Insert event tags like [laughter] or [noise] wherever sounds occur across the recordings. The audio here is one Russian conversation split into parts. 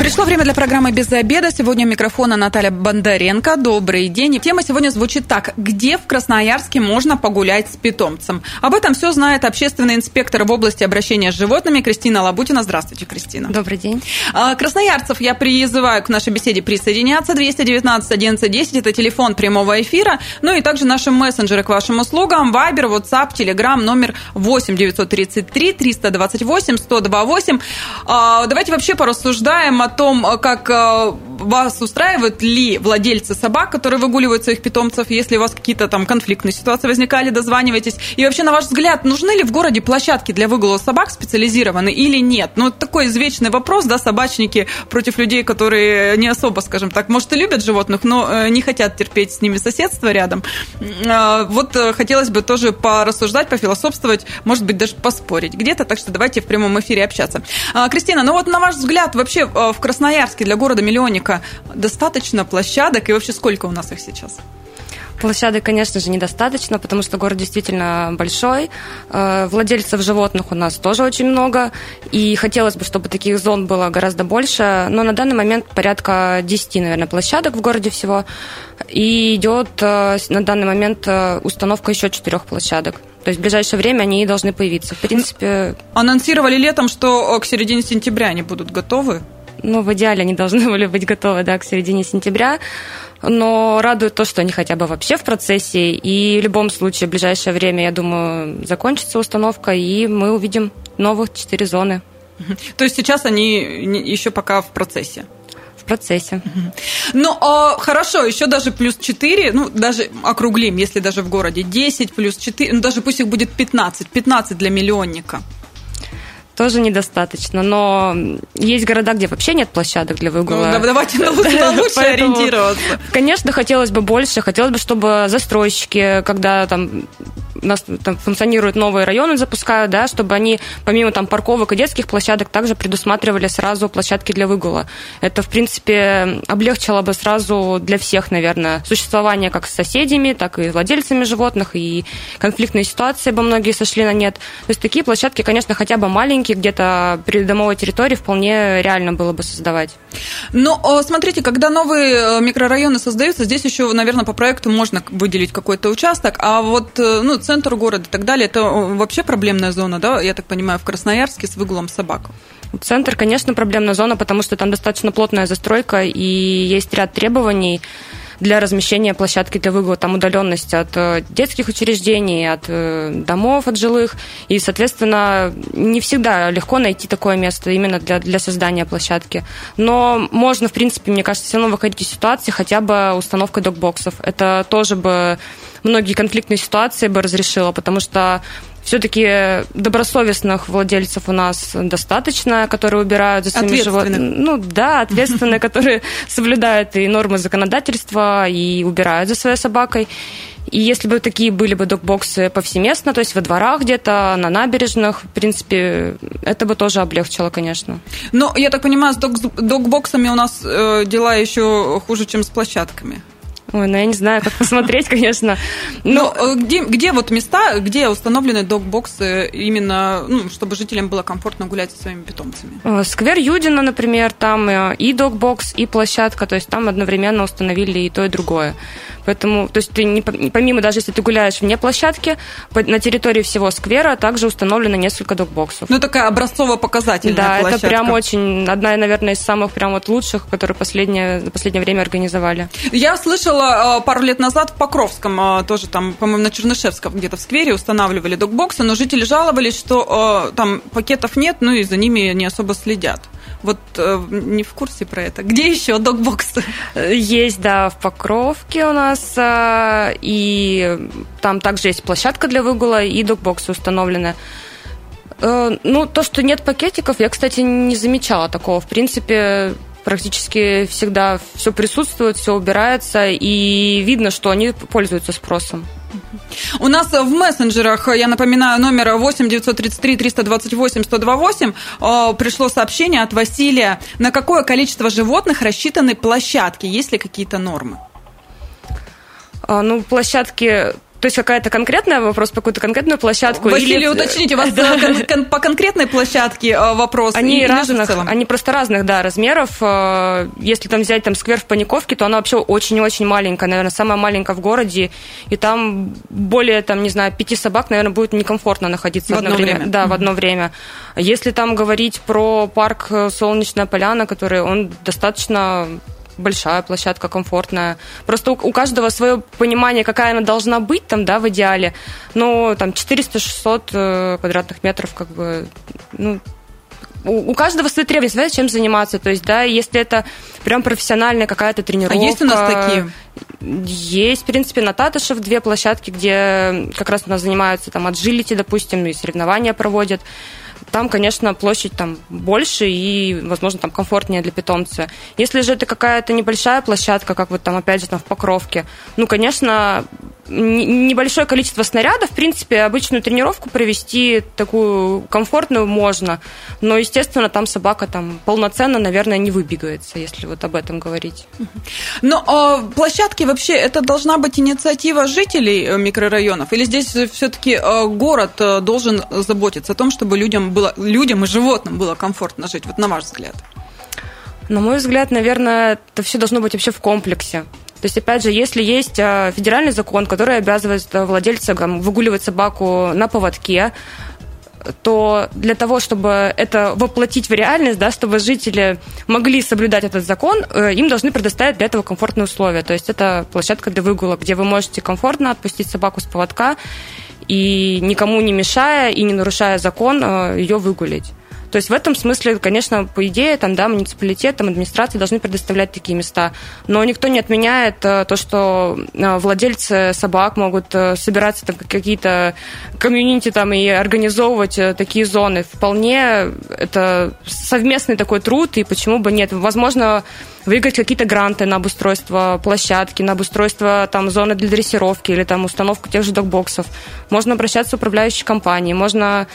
Пришло время для программы «Без обеда». Сегодня у микрофона Наталья Бондаренко. Добрый день. И тема сегодня звучит так. Где в Красноярске можно погулять с питомцем? Об этом все знает общественный инспектор в области обращения с животными Кристина Лабутина. Здравствуйте, Кристина. Добрый день. А, красноярцев я призываю к нашей беседе присоединяться. 219 11 10 – это телефон прямого эфира. Ну и также наши мессенджеры к вашим услугам. Вайбер, WhatsApp, Telegram, номер 8 933 328 128. Давайте вообще порассуждаем о том, э, как э, вас устраивают ли владельцы собак, которые выгуливают своих питомцев, если у вас какие-то там конфликтные ситуации возникали, дозванивайтесь. И вообще, на ваш взгляд, нужны ли в городе площадки для выгула собак специализированные или нет? Ну, такой извечный вопрос, да, собачники против людей, которые не особо, скажем так, может, и любят животных, но э, не хотят терпеть с ними соседство рядом. Вот хотелось бы тоже порассуждать, пофилософствовать, может быть, даже поспорить где-то, так что давайте в прямом эфире общаться. Кристина, ну вот на ваш взгляд, вообще в Красноярске для города-миллионника достаточно площадок и вообще сколько у нас их сейчас? Площадок, конечно же, недостаточно, потому что город действительно большой. Э, владельцев животных у нас тоже очень много. И хотелось бы, чтобы таких зон было гораздо больше. Но на данный момент порядка 10, наверное, площадок в городе всего. И идет э, на данный момент э, установка еще четырех площадок. То есть в ближайшее время они должны появиться. В принципе... Анонсировали летом, что к середине сентября они будут готовы ну, в идеале они должны [laughs] были быть готовы, да, к середине сентября. Но радует то, что они хотя бы вообще в процессе. И в любом случае, в ближайшее время, я думаю, закончится установка, и мы увидим новых четыре зоны. То есть сейчас они еще пока в процессе? В процессе. Ну, а, хорошо, еще даже плюс 4, ну, даже округлим, если даже в городе 10 плюс 4, ну, даже пусть их будет 15, 15 для миллионника тоже недостаточно. Но есть города, где вообще нет площадок для выгула. Ну, давайте на лучше, [laughs] ориентироваться. Конечно, хотелось бы больше. Хотелось бы, чтобы застройщики, когда там у нас там функционируют новые районы, запускают, да, чтобы они помимо там парковок и детских площадок также предусматривали сразу площадки для выгула. Это, в принципе, облегчило бы сразу для всех, наверное, существование как с соседями, так и владельцами животных, и конфликтные ситуации бы многие сошли на нет. То есть такие площадки, конечно, хотя бы маленькие, где-то при домовой территории вполне реально было бы создавать. Но смотрите, когда новые э, микрорайоны создаются, здесь еще, наверное, по проекту можно выделить какой-то участок, а вот э, ну, центр города и так далее, это э, вообще проблемная зона, да, я так понимаю, в Красноярске с выгулом собак? Центр, конечно, проблемная зона, потому что там достаточно плотная застройка и есть ряд требований для размещения площадки для выгула, там удаленность от э, детских учреждений, от э, домов, от жилых, и, соответственно, не всегда легко найти такое место именно для, для создания площадки. Но можно, в принципе, мне кажется, все равно выходить из ситуации хотя бы установкой докбоксов. Это тоже бы многие конфликтные ситуации бы разрешило, потому что все-таки добросовестных владельцев у нас достаточно, которые убирают за своими животными. Ну да, [laughs] ответственные, которые соблюдают и нормы законодательства, и убирают за своей собакой. И если бы такие были бы докбоксы повсеместно, то есть во дворах где-то, на набережных, в принципе, это бы тоже облегчило, конечно. Но, я так понимаю, с докбоксами у нас э, дела еще хуже, чем с площадками. Ой, ну я не знаю, как посмотреть, [laughs] конечно. Но, Но э, где, где вот места, где установлены док-боксы именно, ну, чтобы жителям было комфортно гулять со своими питомцами? Э, сквер Юдина, например, там э, и док-бокс, и площадка, то есть там одновременно установили и то, и другое. Поэтому, то есть ты не, помимо даже если ты гуляешь вне площадки, на территории всего сквера также установлено несколько докбоксов. Ну, такая образцово-показательная да, площадка. это прям очень, одна, наверное, из самых прям вот лучших, которые последнее, последнее время организовали. Я слышала э, пару лет назад в Покровском, э, тоже там, по-моему, на Чернышевском где-то в сквере устанавливали докбоксы, но жители жаловались, что э, там пакетов нет, ну и за ними не особо следят. Вот не в курсе про это. Где еще докбоксы? Есть, да, в Покровке у нас. И там также есть площадка для выгула и докбоксы установлены. Ну, то, что нет пакетиков, я, кстати, не замечала такого. В принципе, практически всегда все присутствует, все убирается, и видно, что они пользуются спросом. У нас в мессенджерах, я напоминаю, номер 8 933 328 128 пришло сообщение от Василия. На какое количество животных рассчитаны площадки? Есть ли какие-то нормы? А, ну, площадки то есть какая-то конкретная вопрос по какую-то конкретную площадку? Василий, или... уточните, у вас [laughs] кон- по конкретной площадке э, вопрос? Они разных, они просто разных, да, размеров. Э, если там взять там сквер в Паниковке, то она вообще очень-очень маленькая, наверное, самая маленькая в городе, и там более, там, не знаю, пяти собак, наверное, будет некомфортно находиться в одно время. время. Да, mm-hmm. в одно время. Если там говорить про парк э, Солнечная поляна, который он достаточно большая площадка, комфортная. Просто у, у каждого свое понимание, какая она должна быть там, да, в идеале. Но там 400-600 э, квадратных метров, как бы, ну, у, у каждого свои требования, знаете, чем заниматься. То есть, да, если это прям профессиональная какая-то тренировка. А есть у нас такие? Есть, в принципе, на Татышев две площадки, где как раз у нас занимаются там отжилити, допустим, и соревнования проводят. Там, конечно, площадь там больше и, возможно, там комфортнее для питомца. Если же это какая-то небольшая площадка, как вот там, опять же, там в Покровке, ну, конечно, небольшое количество снарядов, в принципе, обычную тренировку провести такую комфортную можно, но, естественно, там собака там полноценно, наверное, не выбегается, если вот об этом говорить. Но а, площадки вообще, это должна быть инициатива жителей э, микрорайонов, или здесь все-таки э, город э, должен заботиться о том, чтобы людям, было, людям и животным было комфортно жить, вот на ваш взгляд? На мой взгляд, наверное, это все должно быть вообще в комплексе. То есть, опять же, если есть э, федеральный закон, который обязывает э, владельца выгуливать собаку на поводке, то для того, чтобы это воплотить в реальность, да, чтобы жители могли соблюдать этот закон, э, им должны предоставить для этого комфортные условия. То есть это площадка для выгула, где вы можете комфортно отпустить собаку с поводка и никому не мешая и не нарушая закон ее выгулить. То есть в этом смысле, конечно, по идее, там, да, муниципалитет, там, администрации должны предоставлять такие места. Но никто не отменяет э, то, что э, владельцы собак могут э, собираться там какие-то комьюнити там и организовывать такие зоны. Вполне это совместный такой труд, и почему бы нет. Возможно, выиграть какие-то гранты на обустройство площадки, на обустройство там зоны для дрессировки или там установку тех же докбоксов. Можно обращаться в управляющие компании, можно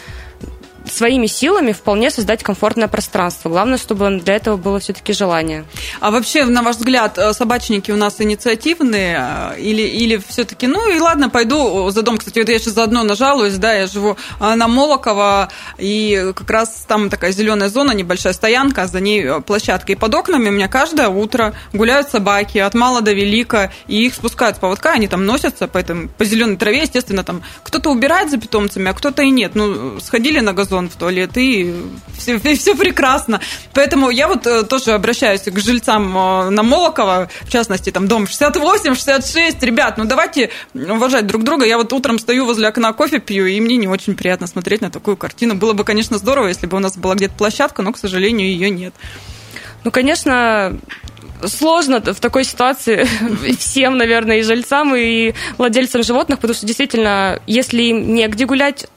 своими силами вполне создать комфортное пространство. Главное, чтобы для этого было все-таки желание. А вообще, на ваш взгляд, э, собачники у нас инициативные э, или, или все-таки, ну и ладно, пойду за дом. Кстати, вот я сейчас заодно нажалуюсь, да, я живу э, на Молоково, и как раз там такая зеленая зона, небольшая стоянка, за ней площадка. И под окнами у меня каждое утро гуляют собаки от мала до велика, и их спускают с поводка, они там носятся по, этом, по зеленой траве, естественно, там кто-то убирает за питомцами, а кто-то и нет. Ну, сходили на газон, сон в туалет, и все, [laughs] все прекрасно. Поэтому я вот э, тоже обращаюсь к жильцам э, на Молоково, в частности, там дом 68, 66. Ребят, ну давайте уважать друг друга. Я вот утром стою возле окна, кофе пью, и мне не очень приятно смотреть на такую картину. Было бы, конечно, здорово, если бы у нас была где-то площадка, но, к сожалению, ее нет. Ну, конечно, сложно в такой ситуации [laughs] всем, наверное, и жильцам, и владельцам животных, потому что действительно, если им негде гулять,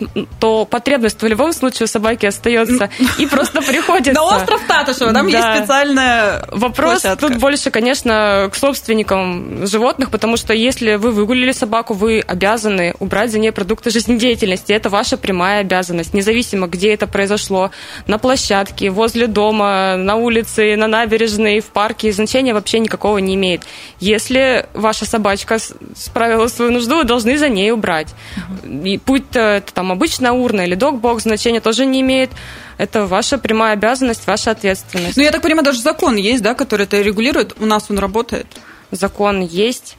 то потребность в любом случае у собаки остается и просто приходится. На остров Татышева, там есть специальная Вопрос тут больше, конечно, к собственникам животных, потому что если вы выгулили собаку, вы обязаны убрать за ней продукты жизнедеятельности. Это ваша прямая обязанность, независимо, где это произошло, на площадке, возле дома, на улице, на набережной, в парке, значения вообще никакого не имеет. Если ваша собачка справила свою нужду, вы должны за ней убрать. И то это там обычная урна или докбокс, значения тоже не имеет. Это ваша прямая обязанность, ваша ответственность. Ну, я так понимаю, даже закон есть, да, который это регулирует. У нас он работает. Закон есть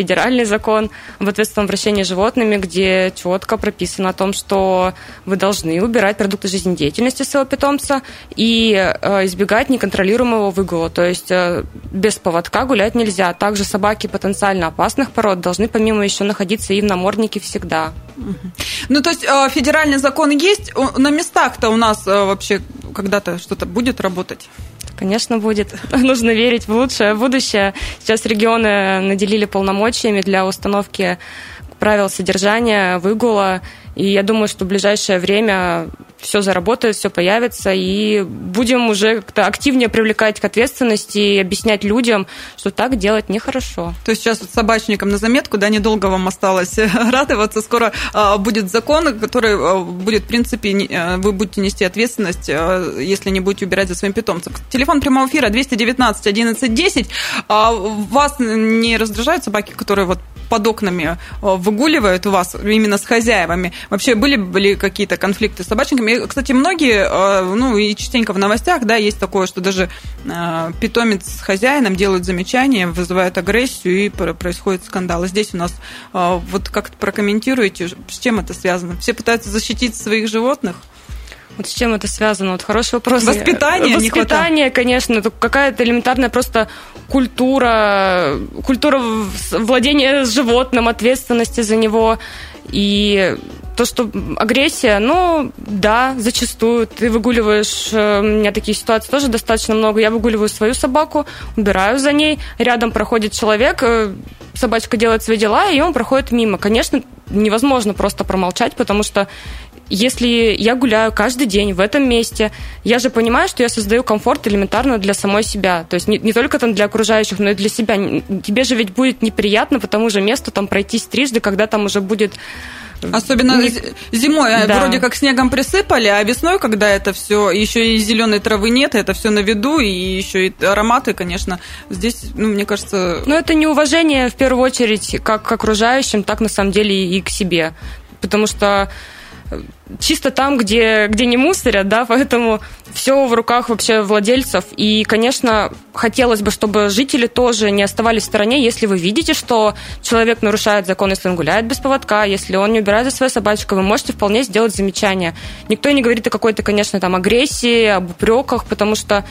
федеральный закон об ответственном обращении с животными, где четко прописано о том, что вы должны убирать продукты жизнедеятельности своего питомца и э, избегать неконтролируемого выгула. То есть э, без поводка гулять нельзя. Также собаки потенциально опасных пород должны помимо еще находиться и в наморднике всегда. Ну, то есть э, федеральный закон есть, на местах-то у нас вообще когда-то что-то будет работать? Конечно, будет. [laughs] Нужно верить в лучшее будущее. Сейчас регионы наделили полномочиями для установки правил содержания, выгула. И я думаю, что в ближайшее время все заработает, все появится, и будем уже как-то активнее привлекать к ответственности и объяснять людям, что так делать нехорошо. То есть сейчас собачникам на заметку, да, недолго вам осталось [laughs] радоваться, скоро а, будет закон, который а, будет, в принципе, а, вы будете нести ответственность, если не будете убирать за своим питомцем. Телефон прямого эфира 219 11 10. Вас не раздражают собаки, которые вот под окнами выгуливают у вас именно с хозяевами? Вообще были, были какие-то конфликты с собачниками? Кстати, многие, ну и частенько в новостях, да, есть такое, что даже питомец с хозяином делают замечания, вызывают агрессию и происходит скандал. И здесь у нас вот как прокомментируете, с чем это связано? Все пытаются защитить своих животных? Вот с чем это связано? Вот хороший вопрос. Воспитание, Воспитание, конечно, это какая-то элементарная просто культура, культура владения животным, ответственности за него. И то, что агрессия, ну, да, зачастую. Ты выгуливаешь, э, у меня такие ситуации тоже достаточно много. Я выгуливаю свою собаку, убираю за ней, рядом проходит человек, э, собачка делает свои дела, и он проходит мимо. Конечно, невозможно просто промолчать, потому что если я гуляю каждый день в этом месте, я же понимаю, что я создаю комфорт элементарно для самой себя. То есть не, не только там для окружающих, но и для себя. Тебе же ведь будет неприятно по тому же месту там пройтись трижды, когда там уже будет Особенно не... зимой а да. вроде как снегом присыпали, а весной, когда это все еще и зеленой травы нет, это все на виду, и еще и ароматы, конечно, здесь, ну, мне кажется. Ну, это неуважение в первую очередь как к окружающим, так на самом деле и к себе. Потому что чисто там, где, где не мусорят, да, поэтому все в руках вообще владельцев. И, конечно, хотелось бы, чтобы жители тоже не оставались в стороне, если вы видите, что человек нарушает закон, если он гуляет без поводка, если он не убирает за своей собачкой, вы можете вполне сделать замечание. Никто не говорит о какой-то, конечно, там агрессии, об упреках, потому что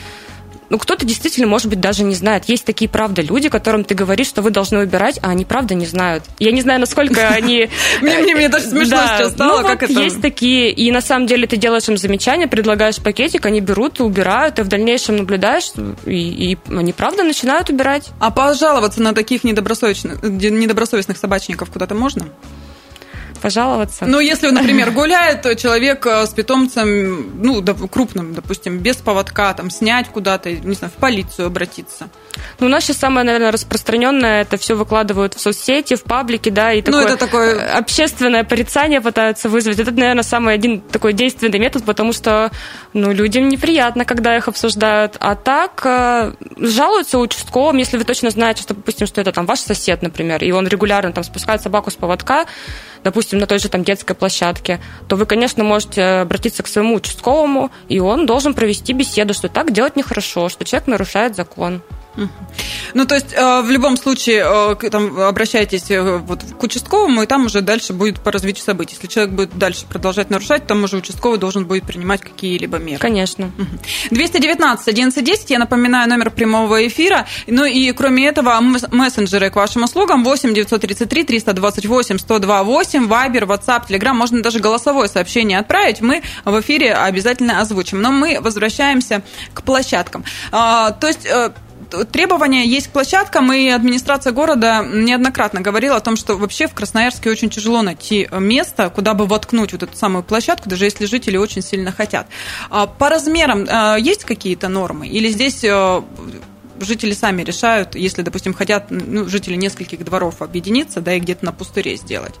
ну, кто-то действительно, может быть, даже не знает. Есть такие, правда, люди, которым ты говоришь, что вы должны убирать, а они, правда, не знают. Я не знаю, насколько [laughs] они... Мне даже смешно сейчас стало, ну как это... Есть такие, и на самом деле ты делаешь им замечание, предлагаешь пакетик, они берут, убирают, и в дальнейшем наблюдаешь, и они, правда, начинают убирать. А пожаловаться на таких недобросовестных собачников куда-то можно? Пожаловаться. Ну, если, например, [laughs] гуляет человек э, с питомцем, ну, крупным, допустим, без поводка, там, снять куда-то, не знаю, в полицию обратиться. Ну, у нас сейчас самое, наверное, распространенное, это все выкладывают в соцсети, в паблике, да, и такое, ну, это такое э, общественное порицание пытаются вызвать. Это, наверное, самый один такой действенный метод, потому что, ну, людям неприятно, когда их обсуждают. А так, э, жалуются участковым, если вы точно знаете, что, допустим, что это там ваш сосед, например, и он регулярно там спускает собаку с поводка, допустим, на той же там детской площадке, то вы, конечно, можете обратиться к своему участковому, и он должен провести беседу, что так делать нехорошо, что человек нарушает закон. Ну, то есть, э, в любом случае, э, там, обращайтесь э, вот к участковому, и там уже дальше будет по развитию событий. Если человек будет дальше продолжать нарушать, там уже участковый должен будет принимать какие-либо меры. Конечно. 219 1110, я напоминаю, номер прямого эфира. Ну и кроме этого, мессенджеры к вашим услугам 8 933 328 102 8, Вайбер, WhatsApp, Telegram, можно даже голосовое сообщение отправить. Мы в эфире обязательно озвучим. Но мы возвращаемся к площадкам. А, то есть требования есть к площадкам, и администрация города неоднократно говорила о том, что вообще в Красноярске очень тяжело найти место, куда бы воткнуть вот эту самую площадку, даже если жители очень сильно хотят. А по размерам а, есть какие-то нормы? Или здесь э, жители сами решают, если, допустим, хотят ну, жители нескольких дворов объединиться, да, и где-то на пустыре сделать?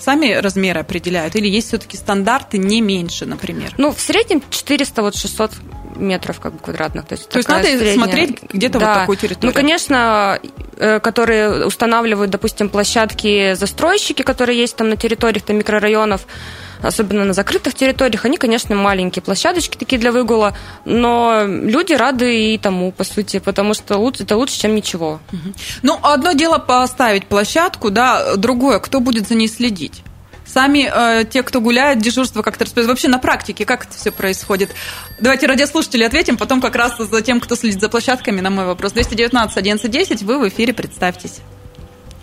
сами размеры определяют? Или есть все-таки стандарты не меньше, например? Ну, в среднем 400, вот 600 метров как бы квадратных. То есть, То есть надо средняя... смотреть где-то да. вот такую территорию. Ну, конечно, э, которые устанавливают, допустим, площадки застройщики, которые есть там на территориях там, микрорайонов, особенно на закрытых территориях, они, конечно, маленькие площадочки такие для выгула, но люди рады и тому, по сути, потому что это лучше, чем ничего. Ну, одно дело поставить площадку, да, другое, кто будет за ней следить? Сами э, те, кто гуляет, дежурство как-то распределяют. Вообще на практике как это все происходит? Давайте радиослушатели ответим, потом как раз за тем, кто следит за площадками, на мой вопрос. 219 1110, вы в эфире, представьтесь.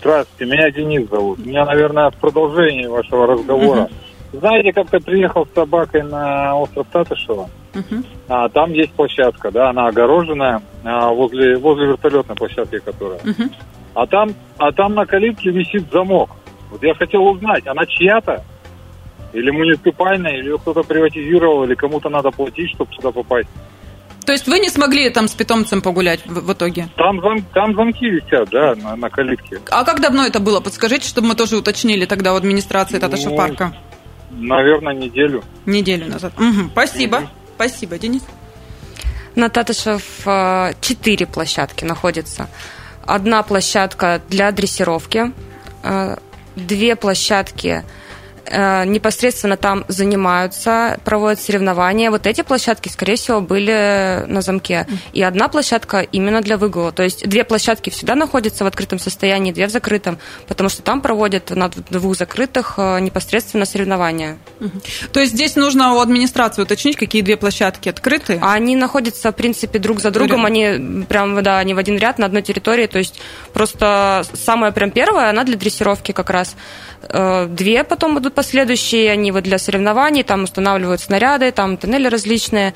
Здравствуйте, меня Денис зовут. У меня, наверное, в продолжении вашего разговора. Угу. Знаете, как-то приехал с собакой на остров Татышева. Угу. А, там есть площадка, да, она огороженная а, возле, возле вертолетной площадки, которая. Угу. А там, а там на калитке висит замок. Вот я хотел узнать, она чья-то? Или муниципальная, или кто-то приватизировал, или кому-то надо платить, чтобы сюда попасть. То есть вы не смогли там с питомцем погулять в, в итоге? Там, зам, там замки висят, да, на, на калитке. А как давно это было? Подскажите, чтобы мы тоже уточнили тогда в администрации Таташа ну, парка. Наверное, неделю. Неделю назад. Угу, спасибо. Угу. Спасибо, Денис. На Татышев э, четыре площадки находятся. Одна площадка для дрессировки, э, две площадки непосредственно там занимаются, проводят соревнования. Вот эти площадки, скорее всего, были на замке. И одна площадка именно для выгула. То есть две площадки всегда находятся в открытом состоянии, две в закрытом, потому что там проводят на двух закрытых э, непосредственно соревнования. То есть здесь нужно у администрации уточнить, какие две площадки открыты? Они находятся, в принципе, друг за другом. Они прям, да, они в один ряд на одной территории. То есть просто самая прям первая, она для дрессировки как раз. Э, две потом будут последующие, они вот для соревнований, там устанавливают снаряды, там тоннели различные.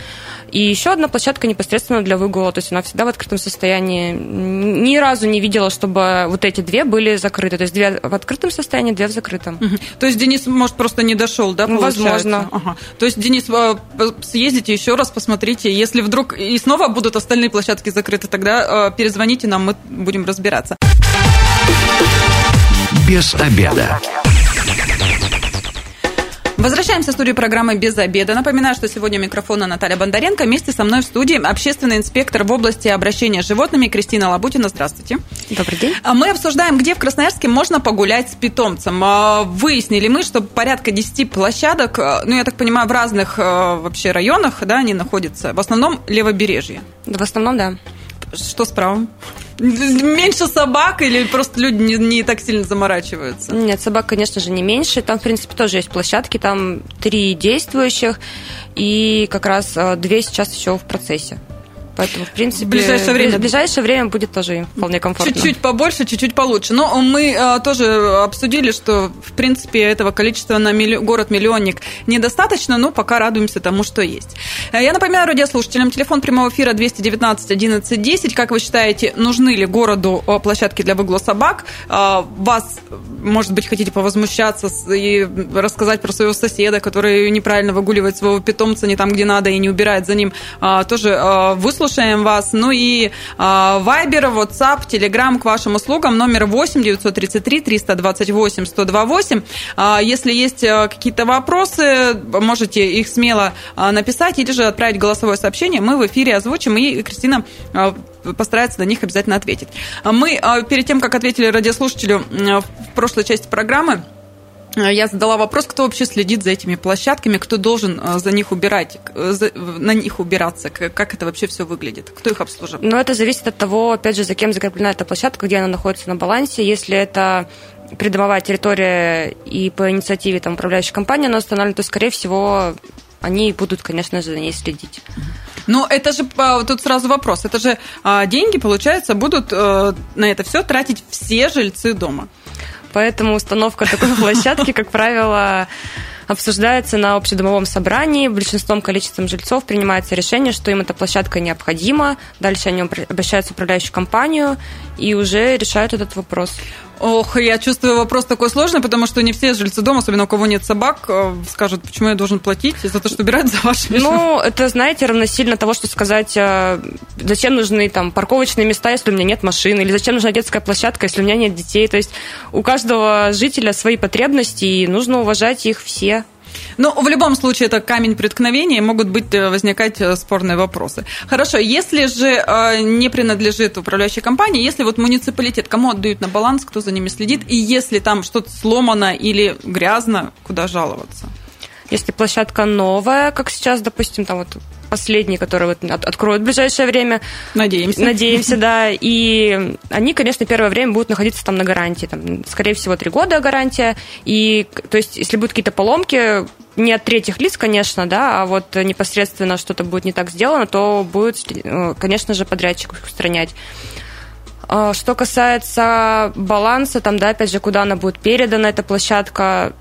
И еще одна площадка непосредственно для выгула, то есть она всегда в открытом состоянии. Ни разу не видела, чтобы вот эти две были закрыты. То есть две в открытом состоянии, две в закрытом. Угу. То есть Денис, может, просто не дошел, да, получается? Возможно. Ага. То есть, Денис, э, съездите еще раз, посмотрите. Если вдруг и снова будут остальные площадки закрыты, тогда э, перезвоните нам, мы будем разбираться. Без обеда. Возвращаемся в студию программы «Без обеда». Напоминаю, что сегодня у микрофона Наталья Бондаренко. Вместе со мной в студии общественный инспектор в области обращения с животными Кристина Лабутина. Здравствуйте. Добрый день. А мы обсуждаем, где в Красноярске можно погулять с питомцем. А, выяснили мы, что порядка 10 площадок, а, ну, я так понимаю, в разных вообще районах, да, они находятся. В основном левобережье. В основном, да. Что с правом? Меньше собак или просто люди не, не так сильно заморачиваются? Нет, собак, конечно же, не меньше. Там, в принципе, тоже есть площадки. Там три действующих и как раз э, две сейчас еще в процессе. Поэтому, в принципе, в ближайшее время, в ближайшее время будет тоже им вполне комфортно. Чуть-чуть побольше, чуть-чуть получше. Но мы а, тоже обсудили, что, в принципе, этого количества на милли... город-миллионник недостаточно, но пока радуемся тому, что есть. Э, я напоминаю радиослушателям, телефон прямого эфира 219 11 10. Как вы считаете, нужны ли городу площадки для выгула собак? А, вас, может быть, хотите повозмущаться и рассказать про своего соседа, который неправильно выгуливает своего питомца не там, где надо, и не убирает за ним. А, тоже выслушать слушаем вас. Ну и Вайбер, WhatsApp, Telegram к вашим услугам. Номер 8 933 328 128. Если есть а, какие-то вопросы, можете их смело а, написать или же отправить голосовое сообщение. Мы в эфире озвучим, и Кристина а, постарается на них обязательно ответить. Мы перед тем, как ответили радиослушателю в прошлой части программы, я задала вопрос, кто вообще следит за этими площадками, кто должен э, за них убирать, э, на них убираться, как это вообще все выглядит, кто их обслуживает? Ну, это зависит от того, опять же, за кем закреплена эта площадка, где она находится на балансе. Если это придомовая территория и по инициативе там, управляющей компании она установлена, то, скорее всего, они будут, конечно же, за ней следить. Но это же тут сразу вопрос. Это же а, деньги, получается, будут на это все тратить все жильцы дома. Поэтому установка такой [laughs] площадки, как правило, обсуждается на общедомовом собрании. Большинством количеством жильцов принимается решение, что им эта площадка необходима. Дальше они обращаются в управляющую компанию и уже решают этот вопрос. Ох, я чувствую вопрос такой сложный, потому что не все жильцы дома, особенно у кого нет собак, э, скажут, почему я должен платить за то, что убирать за вашими Ну, это, знаете, равносильно того, что сказать, э, зачем нужны там парковочные места, если у меня нет машины, или зачем нужна детская площадка, если у меня нет детей. То есть у каждого жителя свои потребности, и нужно уважать их все. Ну, в любом случае, это камень преткновения, могут быть э, возникать э, спорные вопросы. Хорошо, если же э, не принадлежит управляющей компании, если вот муниципалитет, кому отдают на баланс, кто за ними следит, и если там что-то сломано или грязно, куда жаловаться? Если площадка новая, как сейчас, допустим, там вот последний, который вот откроют в ближайшее время. Надеемся. Надеемся, [laughs] да. И они, конечно, первое время будут находиться там на гарантии. Там, скорее всего, три года гарантия. И, то есть, если будут какие-то поломки, не от третьих лиц, конечно, да, а вот непосредственно что-то будет не так сделано, то будет, э, конечно же, подрядчик устранять. А, что касается баланса, там, да, опять же, куда она будет передана, эта площадка,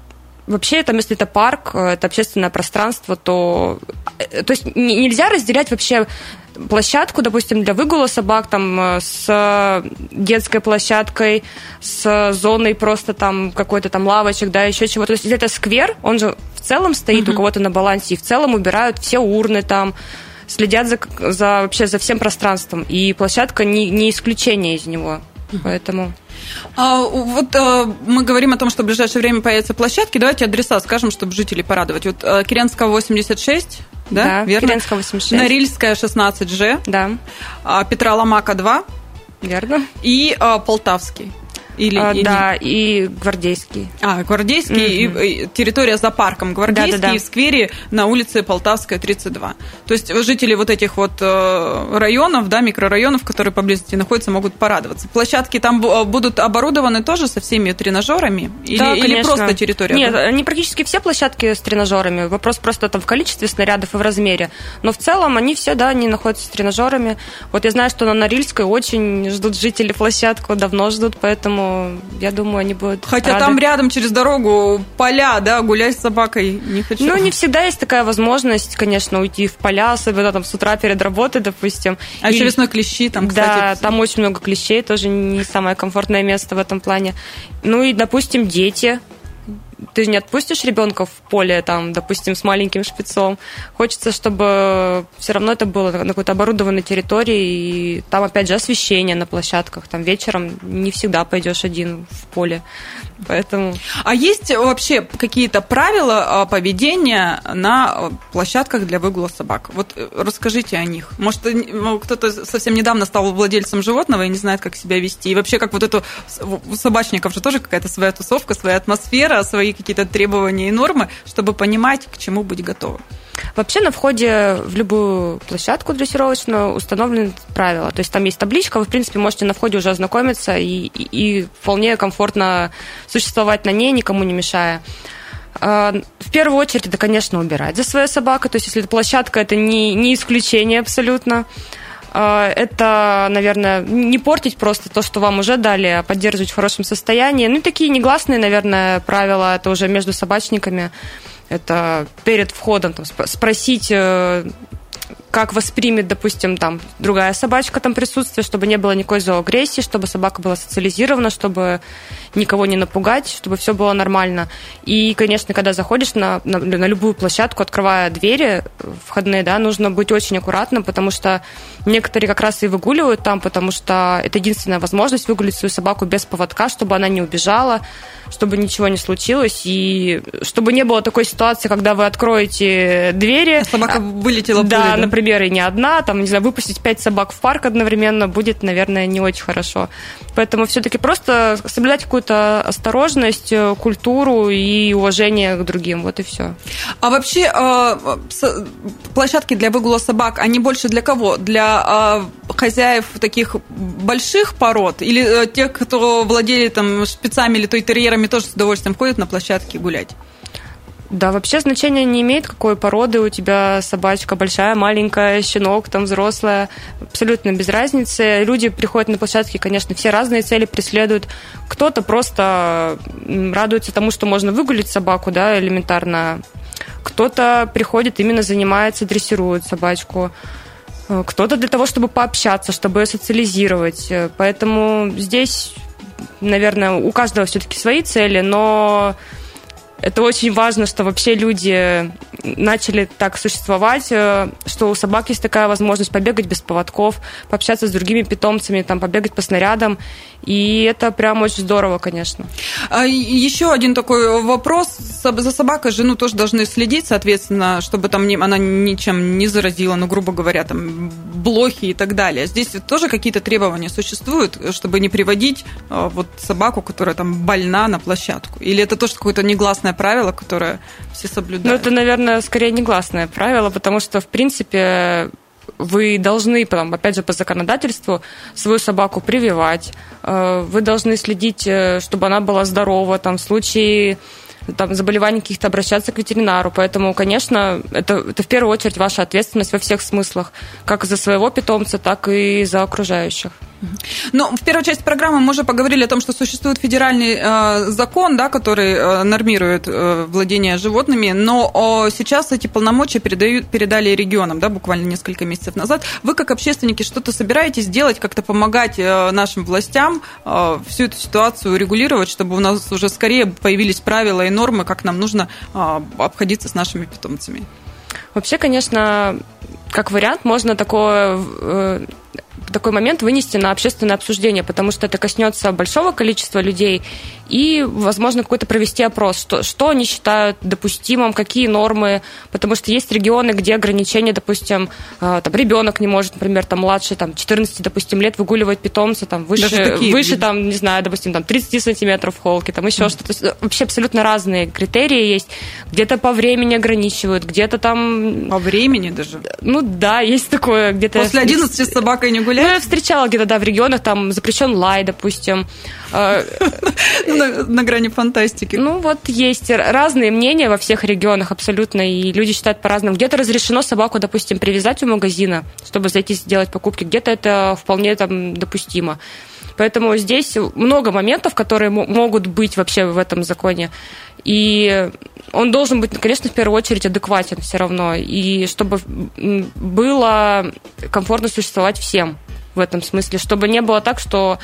вообще, там, если это парк, это общественное пространство, то, то есть нельзя разделять вообще площадку, допустим, для выгула собак там с детской площадкой, с зоной просто там какой-то там лавочек, да, еще чего-то. То есть это сквер, он же в целом стоит uh-huh. у кого-то на балансе, и в целом убирают все урны там, следят за, за вообще за всем пространством. И площадка не, не исключение из него. Поэтому... А, вот а, мы говорим о том, что в ближайшее время появятся площадки. Давайте адреса скажем, чтобы жителей порадовать. Вот а, Киренского 86, да, да верно? Киренского 86. Норильская 16Ж. Да. А, Петра Ломака 2. Верно. И а, Полтавский. Или, а, или... Да, и гвардейский. А, гвардейский, угу. и, и территория за парком. Гвардейский да, да, да. и в сквере на улице Полтавская, 32. То есть жители вот этих вот э, районов, да, микрорайонов, которые поблизости находятся, могут порадоваться. Площадки там будут оборудованы тоже со всеми тренажерами? Или, да, или просто территория? Нет, они практически все площадки с тренажерами. Вопрос просто там в количестве снарядов и в размере. Но в целом они все, да, они находятся с тренажерами. Вот я знаю, что на Норильской очень ждут жители площадку, давно ждут, поэтому я думаю, они будут Хотя рады. там рядом через дорогу поля, да, гулять с собакой не хочу. Ну, не всегда есть такая возможность, конечно, уйти в поля, особенно там с утра перед работой, допустим. А Или... еще весной клещи там, кстати. Да, там очень много клещей, тоже не самое комфортное место в этом плане. Ну и, допустим, дети, ты не отпустишь ребенка в поле, там, допустим, с маленьким шпицом. Хочется, чтобы все равно это было на какой-то оборудованной территории, и там, опять же, освещение на площадках. Там вечером не всегда пойдешь один в поле. Поэтому... А есть вообще какие-то правила а, поведения на площадках для выгула собак? Вот э, расскажите о них. Может, кто-то совсем недавно стал владельцем животного и не знает, как себя вести. И вообще, как вот эту... У собачников же тоже какая-то своя тусовка, своя атмосфера, свои какие-то требования и нормы, чтобы понимать, к чему быть готовым. Вообще на входе в любую площадку дрессировочную установлены правила. То есть там есть табличка, вы, в принципе, можете на входе уже ознакомиться и, и, и вполне комфортно существовать на ней, никому не мешая. А, в первую очередь это, конечно, убирать за своей собакой. То есть если это площадка, это не, не исключение абсолютно. А, это, наверное, не портить просто то, что вам уже дали, а поддерживать в хорошем состоянии. Ну и такие негласные, наверное, правила, это уже между собачниками. Это перед входом там, спросить э, как воспримет, допустим, там другая собачка там присутствие, чтобы не было никакой зооагрессии, чтобы собака была социализирована, чтобы никого не напугать, чтобы все было нормально. И, конечно, когда заходишь на, на, на любую площадку, открывая двери входные, да, нужно быть очень аккуратным, потому что некоторые как раз и выгуливают там, потому что это единственная возможность выгулить свою собаку без поводка, чтобы она не убежала, чтобы ничего не случилось, и чтобы не было такой ситуации, когда вы откроете двери. Собака вылетела да, пулей, да, например, и не одна, там, не знаю, выпустить пять собак в парк одновременно будет, наверное, не очень хорошо. Поэтому все-таки просто соблюдать какую-то осторожность, э, культуру и уважение к другим, вот и все. А вообще э, площадки для выгула собак, они больше для кого? Для э, хозяев таких больших пород или тех, кто владели там шпицами или той терьерами, тоже с удовольствием ходят на площадке гулять? Да, вообще значения не имеет, какой породы у тебя собачка, большая, маленькая, щенок, там взрослая, абсолютно без разницы. Люди приходят на площадки, конечно, все разные цели преследуют. Кто-то просто радуется тому, что можно выгулить собаку, да, элементарно. Кто-то приходит, именно занимается, дрессирует собачку. Кто-то для того, чтобы пообщаться, чтобы ее социализировать. Поэтому здесь, наверное, у каждого все-таки свои цели, но это очень важно, что вообще люди начали так существовать, э, что у собак есть такая возможность побегать без поводков, пообщаться с другими питомцами, там, побегать по снарядам. И это прям очень здорово, конечно. А еще один такой вопрос. За собакой же ну, тоже должны следить, соответственно, чтобы там она ничем не заразила, ну, грубо говоря, там, блохи и так далее. Здесь тоже какие-то требования существуют, чтобы не приводить э, вот собаку, которая там больна на площадку? Или это тоже какое-то негласное правило, которое все соблюдают? Ну, это, наверное, скорее негласное правило, потому что, в принципе, вы должны, потом, опять же, по законодательству свою собаку прививать, э, вы должны следить, э, чтобы она была здорова, там, в случае там, заболеваний каких-то обращаться к ветеринару. Поэтому, конечно, это, это в первую очередь ваша ответственность во всех смыслах, как за своего питомца, так и за окружающих. Ну, в первой части программы мы уже поговорили о том, что существует федеральный э, закон, да, который э, нормирует э, владение животными, но э, сейчас эти полномочия передают, передали регионам, да, буквально несколько месяцев назад. Вы, как общественники, что-то собираетесь делать, как-то помогать э, нашим властям э, всю эту ситуацию регулировать, чтобы у нас уже скорее появились правила и нормы, как нам нужно э, обходиться с нашими питомцами? Вообще, конечно, как вариант, можно такое э, такой момент вынести на общественное обсуждение, потому что это коснется большого количества людей, и, возможно, какой-то провести опрос, что, что они считают допустимым, какие нормы, потому что есть регионы, где ограничения, допустим, э, там, ребенок не может, например, там, младше там, 14, допустим, лет выгуливать питомца, там, выше, выше там, не знаю, допустим, там, 30 сантиметров холки, там, еще mm. что-то. Вообще абсолютно разные критерии есть. Где-то по времени ограничивают, где-то там... По времени даже? Ну, да, есть такое где-то... После 11 с собакой не гулять? Ну, я встречала где-то, да, в регионах, там, запрещен лай, допустим. Э, [laughs] на, на грани фантастики. Ну, вот есть разные мнения во всех регионах абсолютно, и люди считают по-разному. Где-то разрешено собаку, допустим, привязать у магазина, чтобы зайти сделать покупки, где-то это вполне там допустимо. Поэтому здесь много моментов, которые могут быть вообще в этом законе. И он должен быть, конечно, в первую очередь адекватен все равно. И чтобы было комфортно существовать всем в этом смысле. Чтобы не было так, что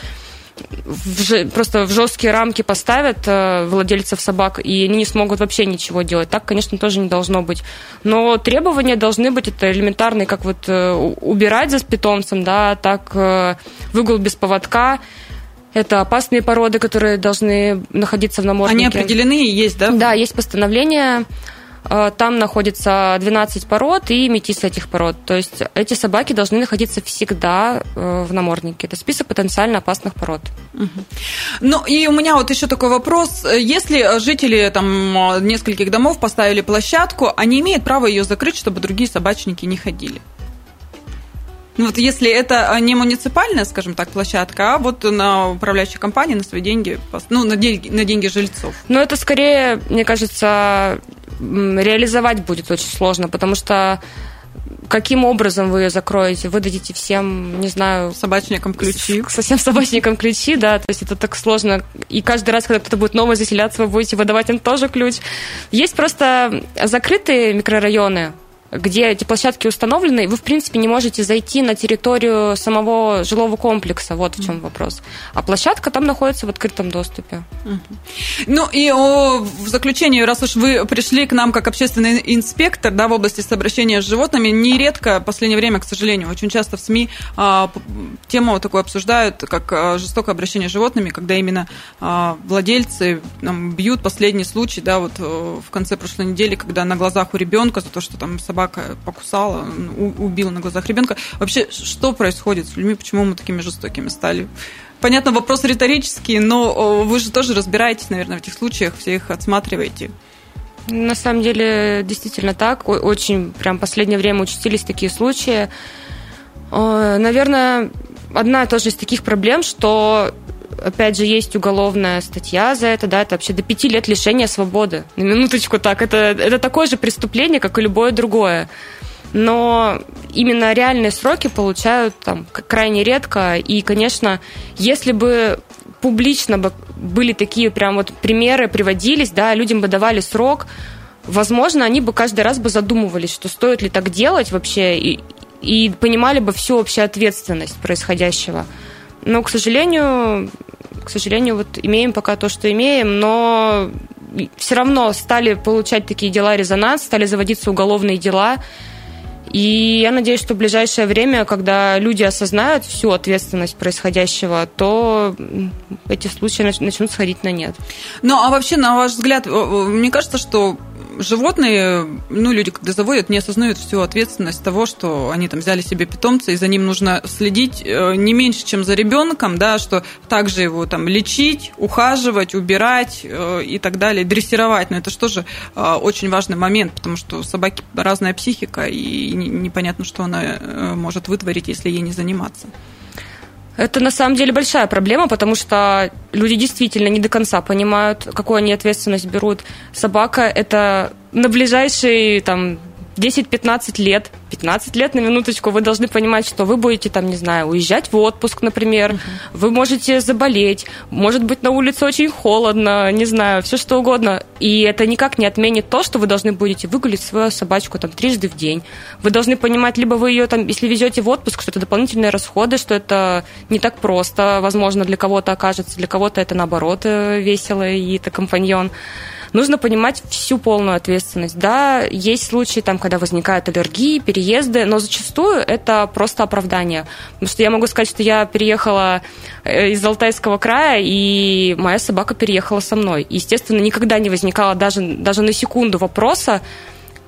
в, просто в жесткие рамки поставят э, владельцев собак, и они не смогут вообще ничего делать. Так, конечно, тоже не должно быть. Но требования должны быть это элементарные, как вот э, убирать за питомцем, да, так э, выгул без поводка. Это опасные породы, которые должны находиться в наморднике. Они определены и есть, да? Да, есть постановление Э, там находится 12 пород и метис этих пород. То есть эти собаки должны находиться всегда э, в наморднике. Это список потенциально опасных пород. Ну и у меня вот еще такой вопрос. Если жители там нескольких домов поставили площадку, они имеют право ее закрыть, чтобы другие собачники не ходили? Ну, вот если это не муниципальная, скажем так, площадка, а вот на управляющей компании на свои деньги, ну, на деньги, на деньги жильцов. Ну, это скорее, мне кажется, реализовать будет очень сложно, потому что каким образом вы ее закроете? Вы дадите всем, не знаю... Собачникам ключи. Совсем собачникам ключи, да, то есть это так сложно. И каждый раз, когда кто-то будет новый заселяться, вы будете выдавать им тоже ключ. Есть просто закрытые микрорайоны, где эти площадки установлены, вы, в принципе, не можете зайти на территорию самого жилого комплекса. Вот в чем вопрос. А площадка там находится в открытом доступе. Ну и о, в заключение, раз уж вы пришли к нам как общественный инспектор да, в области обращения с животными, нередко в последнее время, к сожалению, очень часто в СМИ а, тему такую обсуждают, как а, жестокое обращение с животными, когда именно а, владельцы там, бьют последний случай, да, вот в конце прошлой недели, когда на глазах у ребенка за то, что там собака собака покусала, убила на глазах ребенка. Вообще, что происходит с людьми, почему мы такими жестокими стали? Понятно, вопрос риторический, но вы же тоже разбираетесь, наверное, в этих случаях, все их отсматриваете. На самом деле, действительно так. Очень прям последнее время участились такие случаи. Наверное, одна тоже из таких проблем, что опять же, есть уголовная статья за это, да, это вообще до пяти лет лишения свободы. На минуточку так, это, это такое же преступление, как и любое другое. Но именно реальные сроки получают там крайне редко. И, конечно, если бы публично бы были такие прям вот примеры приводились, да, людям бы давали срок, возможно, они бы каждый раз бы задумывались, что стоит ли так делать вообще, и, и понимали бы всю общую ответственность происходящего. Но, к сожалению, к сожалению, вот имеем пока то, что имеем, но все равно стали получать такие дела резонанс, стали заводиться уголовные дела. И я надеюсь, что в ближайшее время, когда люди осознают всю ответственность происходящего, то эти случаи начнут сходить на нет. Ну, а вообще, на ваш взгляд, мне кажется, что животные, ну, люди, когда заводят, не осознают всю ответственность того, что они там взяли себе питомца, и за ним нужно следить э, не меньше, чем за ребенком, да, что также его там лечить, ухаживать, убирать э, и так далее, дрессировать. Но это же тоже э, очень важный момент, потому что у собаки разная психика, и непонятно, что она может вытворить, если ей не заниматься. Это на самом деле большая проблема, потому что люди действительно не до конца понимают, какую они ответственность берут. Собака – это на ближайшие там, 10-15 лет, 15 лет на минуточку, вы должны понимать, что вы будете там, не знаю, уезжать в отпуск, например, uh-huh. вы можете заболеть, может быть, на улице очень холодно, не знаю, все что угодно. И это никак не отменит то, что вы должны будете выгулить свою собачку там трижды в день. Вы должны понимать, либо вы ее там, если везете в отпуск, что это дополнительные расходы, что это не так просто, возможно, для кого-то окажется, для кого-то это наоборот э, весело и это компаньон нужно понимать всю полную ответственность. Да, есть случаи, там, когда возникают аллергии, переезды, но зачастую это просто оправдание. Потому что я могу сказать, что я переехала э, из Алтайского края, и моя собака переехала со мной. Естественно, никогда не возникало даже, даже на секунду вопроса,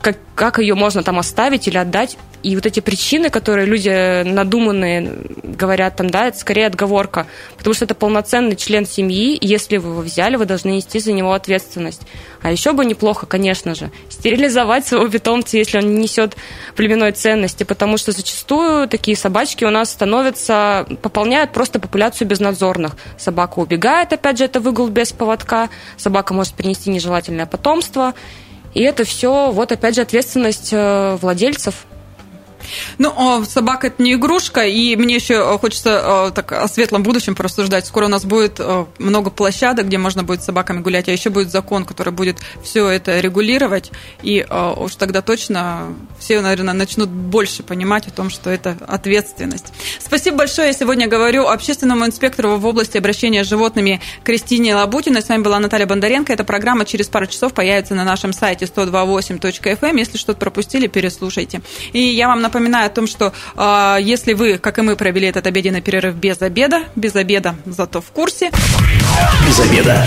как, как ее можно там оставить или отдать. И вот эти причины, которые люди надуманные говорят там, да, это скорее отговорка, потому что это полноценный член семьи, и если вы его взяли, вы должны нести за него ответственность. А еще бы неплохо, конечно же, стерилизовать своего питомца, если он не несет племенной ценности, потому что зачастую такие собачки у нас становятся, пополняют просто популяцию безнадзорных. Собака убегает, опять же, это выгул без поводка, собака может принести нежелательное потомство, и это все, вот опять же, ответственность э, владельцев. Ну, собака это не игрушка, и мне еще хочется так о светлом будущем порассуждать. Скоро у нас будет много площадок, где можно будет с собаками гулять, а еще будет закон, который будет все это регулировать, и уж тогда точно все, наверное, начнут больше понимать о том, что это ответственность. Спасибо большое. Я сегодня говорю общественному инспектору в области обращения с животными Кристине Лабутиной. С вами была Наталья Бондаренко. Эта программа через пару часов появится на нашем сайте 128.fm. Если что-то пропустили, переслушайте. И я вам напоминаю о том, что э, если вы, как и мы, провели этот обеденный перерыв без обеда, без обеда, зато в курсе. Без обеда.